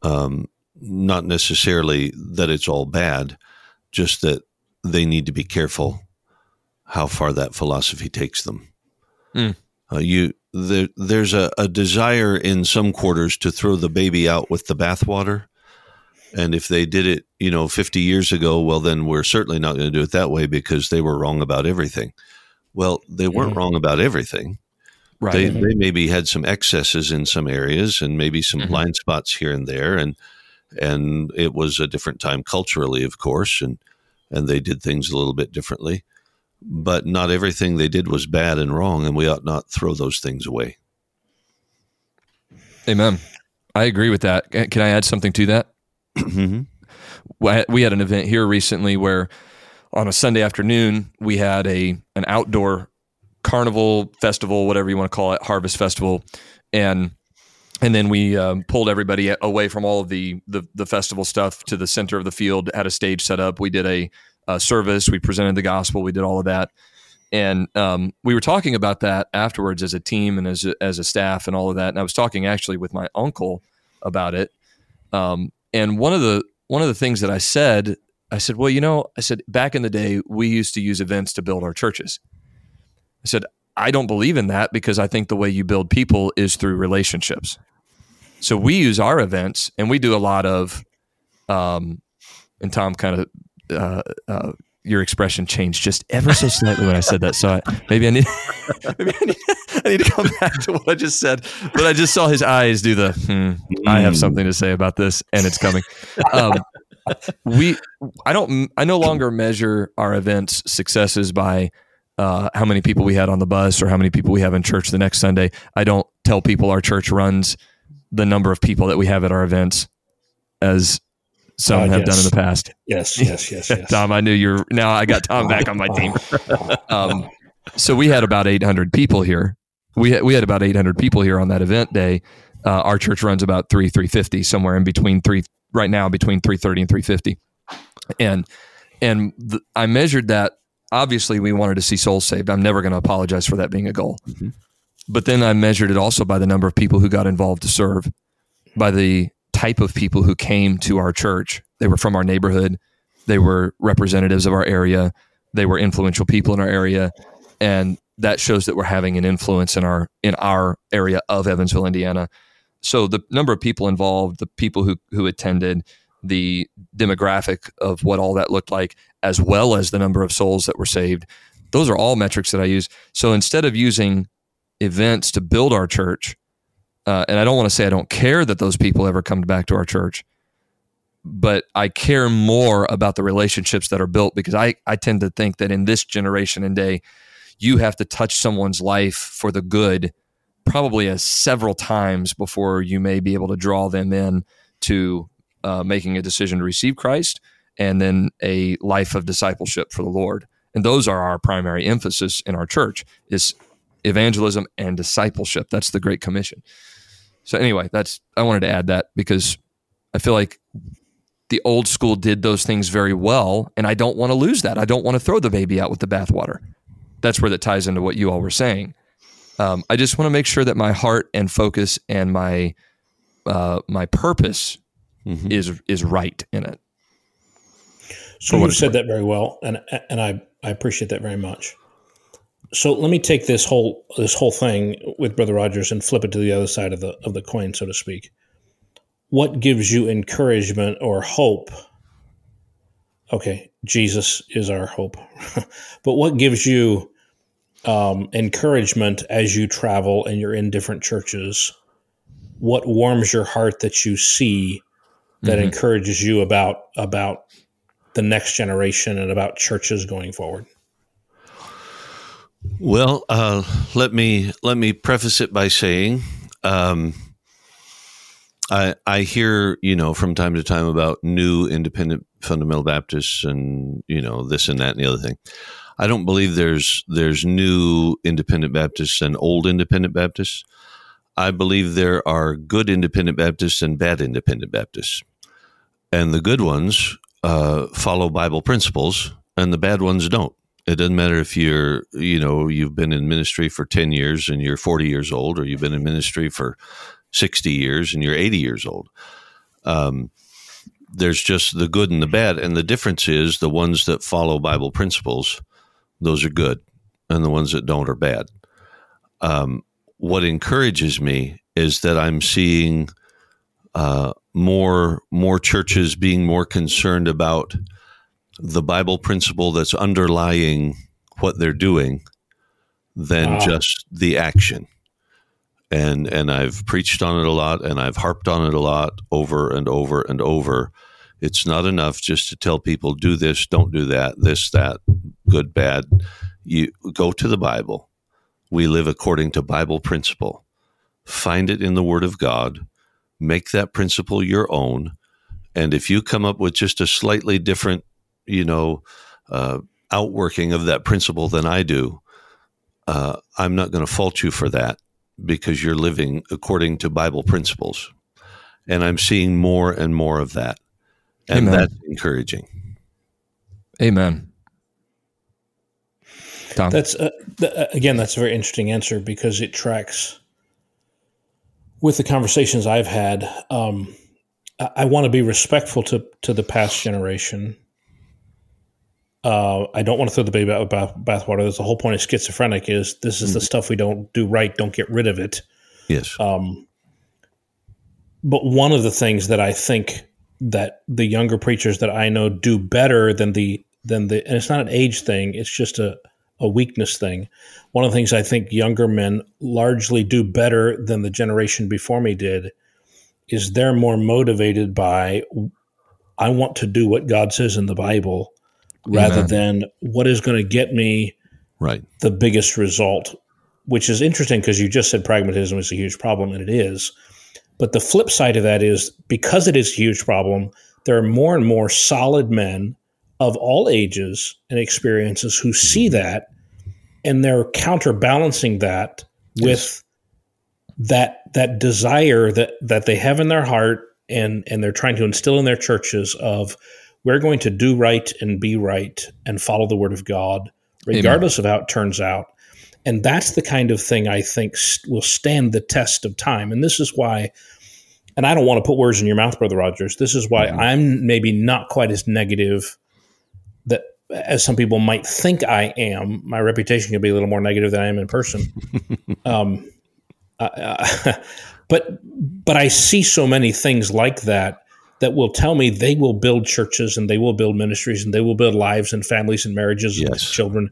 S4: Um, not necessarily that it's all bad, just that they need to be careful how far that philosophy takes them.
S2: Mm.
S4: Uh, you there, there's a, a desire in some quarters to throw the baby out with the bathwater. And if they did it, you know, 50 years ago, well, then we're certainly not going to do it that way because they were wrong about everything. Well, they weren't
S3: Mhm.
S4: wrong about everything
S2: Right.
S4: they, they maybe had some excesses in some areas and maybe some
S2: Mhm.
S4: blind spots here and there and and it was a different time culturally of course and and they did things a little bit differently but not everything they did was bad and wrong and we ought not throw those things away
S2: Amen. I agree with that. Can I add something to that?
S4: Mhm.
S2: we had an event here recently where on a Sunday afternoon we had a an outdoor carnival festival, whatever you want to call it, harvest festival, and and then we um, pulled everybody away from all of the, the the festival stuff to the center of the field. Had a stage set up. We did a, a service. We presented the gospel. We did all of that, and um, we were talking about that afterwards as a team and as a, as a staff and all of that. And I was talking actually with my uncle about it. Um, and one of the one of the things that I said, I said, well, you know, I said back in the day we used to use events to build our churches. I said I don't believe in that because I think the way you build people is through relationships. So we use our events and we do a lot of, um, and Tom kind of, uh, uh, your expression changed just ever so slightly when I said that. So I, maybe I need, maybe I need, I need to come back to what I just said. But I just saw his eyes do the. Hmm, I have something to say about this, and it's coming. Um, we, I don't, I no longer measure our events successes by uh, how many people we had on the bus or how many people we have in church the next Sunday. I don't tell people our church runs the number of people that we have at our events as some
S3: Uh,
S2: have
S3: yes.
S2: done in the past.
S3: Yes, yes, yes, yes.
S2: Tom, I knew you're now I got Tom back on my team. Um, so we had about 800 people here. We had, we had about 800 people here on that event day. Uh, our church runs about three 350 somewhere in between three right now between 330 and 350. And and the, I measured that. Obviously, we wanted to see souls saved. I'm never going to apologize for that being a goal. But then I measured it also by the number of people who got involved to serve, by the type of people who came to our church. They were from our neighborhood, they were representatives of our area, they were influential people in our area, and that shows that we're having an influence in our in our area of Evansville, Indiana. So the number of people involved, the people who who attended, the demographic of what all that looked like, as well as the number of souls that were saved, those are all metrics that I use. So instead of using events to build our church. Uh, and I don't want to say I don't care that those people ever come back to our church, but I care more about the relationships that are built because I, I tend to think that in this generation and day, you have to touch someone's life for the good probably as several times before you may be able to draw them in to uh, making a decision to receive Christ and then a life of discipleship for the Lord. And those are our primary emphasis in our church is evangelism and discipleship. That's the Great Commission. So anyway, that's I wanted to add that because I feel like the old school did those things very well, and I don't want to lose that. I don't want to throw the baby out with the bathwater. That's where that ties into what you all were saying. Um, I just want to make sure that my heart and focus and my uh, my purpose
S4: Mhm.
S2: is is right in it.
S3: So
S2: For
S3: you
S2: it's
S3: said that very well, and and I, I appreciate that very much. So let me take this whole this whole thing with Brother Rogers and flip it to the other side of the of the coin, so to speak. What gives you encouragement or hope? Okay, Jesus is our hope, but what gives you um, encouragement as you travel and you're in different churches? What warms your heart that you see that
S2: Mhm.
S3: encourages you about about the next generation and about churches going forward?
S4: Well, uh, let me let me preface it by saying, um, I I hear you know from time to time about new independent fundamental Baptists and you know this and that and the other thing. I don't believe there's there's new independent Baptists and old independent Baptists. I believe there are good independent Baptists and bad independent Baptists, and the good ones uh, follow Bible principles, and the bad ones don't. It doesn't matter if you're, you know, you've been in ministry for 10 years and you're 40 years old, or you've been in ministry for 60 years and you're 80 years old. Um, there's just the good and the bad. And the difference is the ones that follow Bible principles, those are good, and the ones that don't are bad. Um, what encourages me is that I'm seeing uh, more more churches being more concerned about the Bible principle that's underlying what they're doing than
S3: Ah.
S4: just the action. And and I've preached on it a lot and I've harped on it a lot over and over and over. It's not enough just to tell people do this, don't do that, this, that, good, bad. You go to the Bible. We live according to Bible principle. find it in the Word of God, make that principle your own, and if you come up with just a slightly different, you know, uh, outworking of that principle than I do, uh, I'm not going to fault you for that because you're living according to Bible principles. And I'm seeing more and more of that. And
S2: Amen.
S4: that's encouraging.
S2: Amen. Tom.
S3: That's uh, th- uh, again, that's a very interesting answer because it tracks with the conversations I've had. Um, I, I want to be respectful to to the past generation. Uh, I don't want to throw the baby out with bath, bathwater. That's the whole point of schizophrenic is this is the stuff we don't do right. Don't get rid of it.
S4: Yes.
S3: Um, but one of the things that I think that the younger preachers that I know do better than the than the and it's not an age thing, it's just a, a weakness thing. One of the things I think younger men largely do better than the generation before me did is they're more motivated by I want to do what God says in the Bible rather than what is going to get me
S4: right.
S3: the biggest result, which is interesting because you just said pragmatism is a huge problem, and it is. But the flip side of that is because it is a huge problem, there are more and more solid men of all ages and experiences who see mm-hmm. that and they're counterbalancing that with that that desire that that they have in their heart and and they're trying to instill in their churches of we're going to do right and be right and follow the word of God regardless of how it turns out. And that's the kind of thing I think will stand the test of time. And this is why and I don't want to put words in your mouth brother Rogers. This is why I'm maybe not quite as negative that as some people might think I am. My reputation can be a little more negative than I am in person. Um, uh, but but I see so many things like that that will tell me they will build churches and they will build ministries and they will build lives and families and marriages and children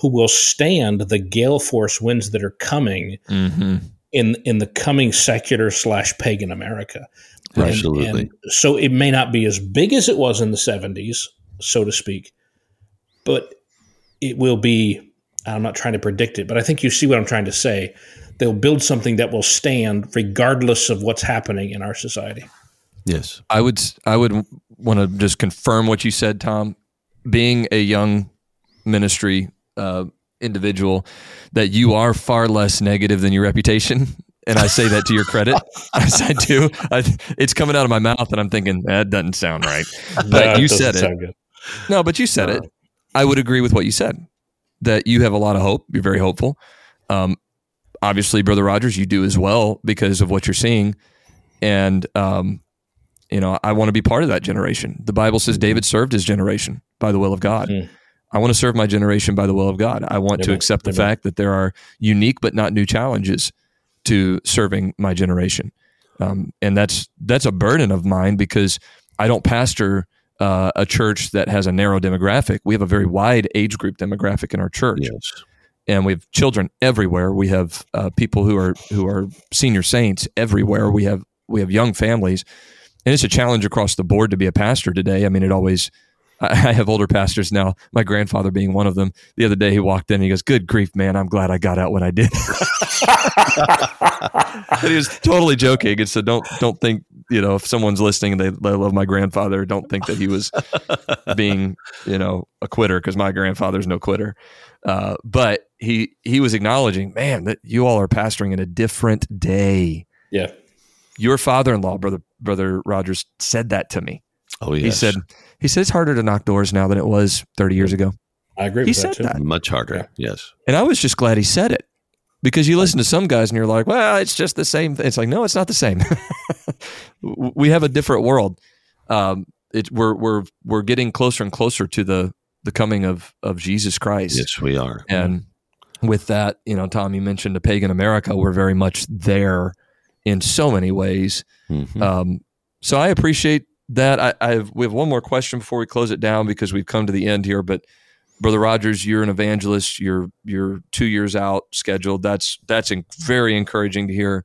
S3: who will stand the gale force winds that are coming
S2: hmm
S3: in in the coming secular slash pagan America. And-
S4: Absolutely.
S3: and so it may not be as big as it was in the seventies, so to speak, but it will be. I'm not trying to predict it, but I think you see what I'm trying to say. They'll build something that will stand regardless of what's happening in our society.
S4: Yes.
S2: I would I would want to just confirm what you said, Tom. Being a young ministry uh, individual, that you are far less negative than your reputation, and I say that to your credit. I do. I, it's coming out of my mouth, and I'm thinking that doesn't sound right.
S3: That
S2: you said it.
S3: good.
S2: No, but you said it. I would agree with what you said. That you have a lot of hope. You're very hopeful. Um, obviously, brother Rogers, you do as well because of what you're seeing, and um, you know I want to be part of that generation. The Bible says David served his generation by the will of God.
S3: Mm.
S2: I want to serve my generation by the will of God. I want to accept the
S3: Amen.
S2: fact that there are unique but not new challenges to serving my generation, um, and that's that's a burden of mine because I don't pastor uh, a church that has a narrow demographic. We have a very wide age group demographic in our church,
S4: Yes.
S2: and we have children everywhere. We have uh, people who are who are senior saints everywhere. We have we have young families, and it's a challenge across the board to be a pastor today. I mean, it always. I have older pastors now. My grandfather being one of them. The other day, he walked in. and He goes, "Good grief, man! I'm glad I got out when I did." he was totally joking. And so don't don't think you know if someone's listening and they, they love my grandfather, don't think that he was being you know a quitter because my grandfather's no quitter. Uh, but he he was acknowledging, man, that you all are pastoring in a different day.
S3: Yeah.
S2: Your father-in-law, brother brother Rogers, said that to me.
S4: Oh, yes.
S2: He said he said it's harder to knock doors now than it was 30 years ago.
S3: I agree
S2: He
S3: with
S2: said
S3: that too.
S2: that.
S4: much harder. Yes.
S2: And I was just glad he said it because you listen to some guys and you're like, well, it's just the same. Thing. It's like, no, it's not the same. we have a different world. Um, it, we're we're we're getting closer and closer to the the coming of of Jesus Christ.
S4: Yes, we are.
S2: And with that, you know, Tom, you mentioned the pagan America. We're very much there in so many ways.
S4: Mhm.
S2: Um, so I appreciate that. I, I have, we have one more question before we close it down because we've come to the end here. But Brother Rogers, you're an evangelist. You're you're two years out scheduled. That's that's en- very encouraging to hear.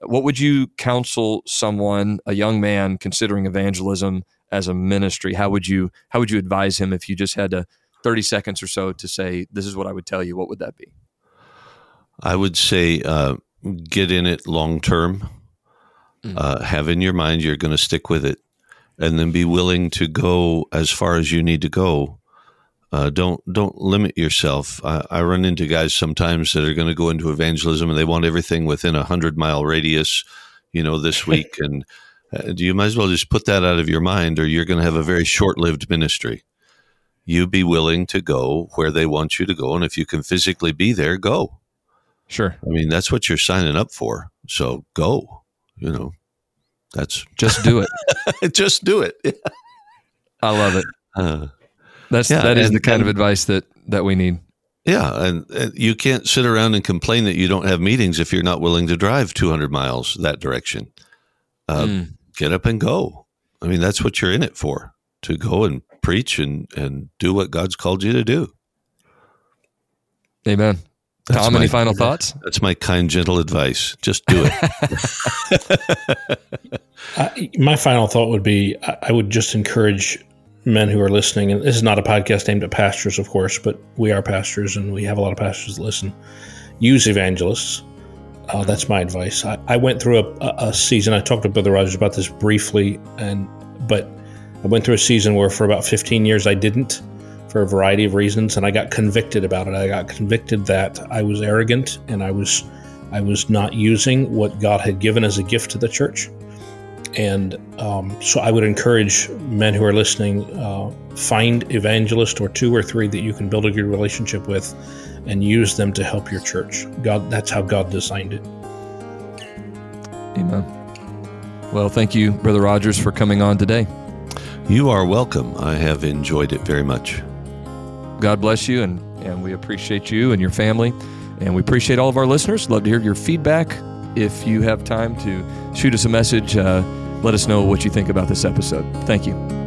S2: What would you counsel someone, a young man, considering evangelism as a ministry? How would you how would you advise him if you just had to thirty seconds or so to say this is what I would tell you? What would that be?
S4: I would say uh, get in it long term. Uh, have in your mind you're going to stick with it, and then be willing to go as far as you need to go. Uh, don't don't limit yourself. I, I run into guys sometimes that are going to go into evangelism and they want everything within a hundred mile radius, you know, this week. and uh, you might as well just put that out of your mind, or you're going to have a very short lived ministry. You be willing to go where they want you to go, and if you can physically be there, go.
S2: Sure.
S4: I mean, that's what you're signing up for. So go. You know, that's
S2: Just do it.
S4: just do it.
S2: I love it.
S4: Uh,
S2: That's
S4: Yeah,
S2: that is
S4: and-
S2: the kind of advice that that we need.
S4: yeah, and, and you can't sit around and complain that you don't have meetings if you're not willing to drive 200 miles that direction. Uh,
S2: Mm.
S4: Get up and go. I mean, that's what you're in it for to go and preach and, and do what God's called you to do.
S2: Amen.
S4: That's
S2: Tom,
S4: my-
S2: any final thoughts?
S4: That's my kind, gentle advice. Just do it.
S3: I, my final thought would be I, I would just encourage men who are listening, and this is not a podcast aimed at pastors, of course, but we are pastors and we have a lot of pastors that listen. Use evangelists. Uh, that's my advice. I, I went through a, a, a season. I talked to Brother Rogers about this briefly, and but I went through a season where for about 15 years I didn't, for a variety of reasons, and I got convicted about it. I got convicted that I was arrogant and I was I was not using what God had given as a gift to the church. And um, so I would encourage men who are listening uh, find evangelist or two or three that you can build a good relationship with and use them to help your church. God, that's how God designed it.
S2: Amen. Well, thank you, Brother Rogers, for coming on today.
S4: you are welcome. I have enjoyed it very much.
S2: God bless you, and, and we appreciate you and your family. And we appreciate all of our listeners. Love to hear your feedback. If you have time to shoot us a message, uh, let us know what you think about this episode. Thank you.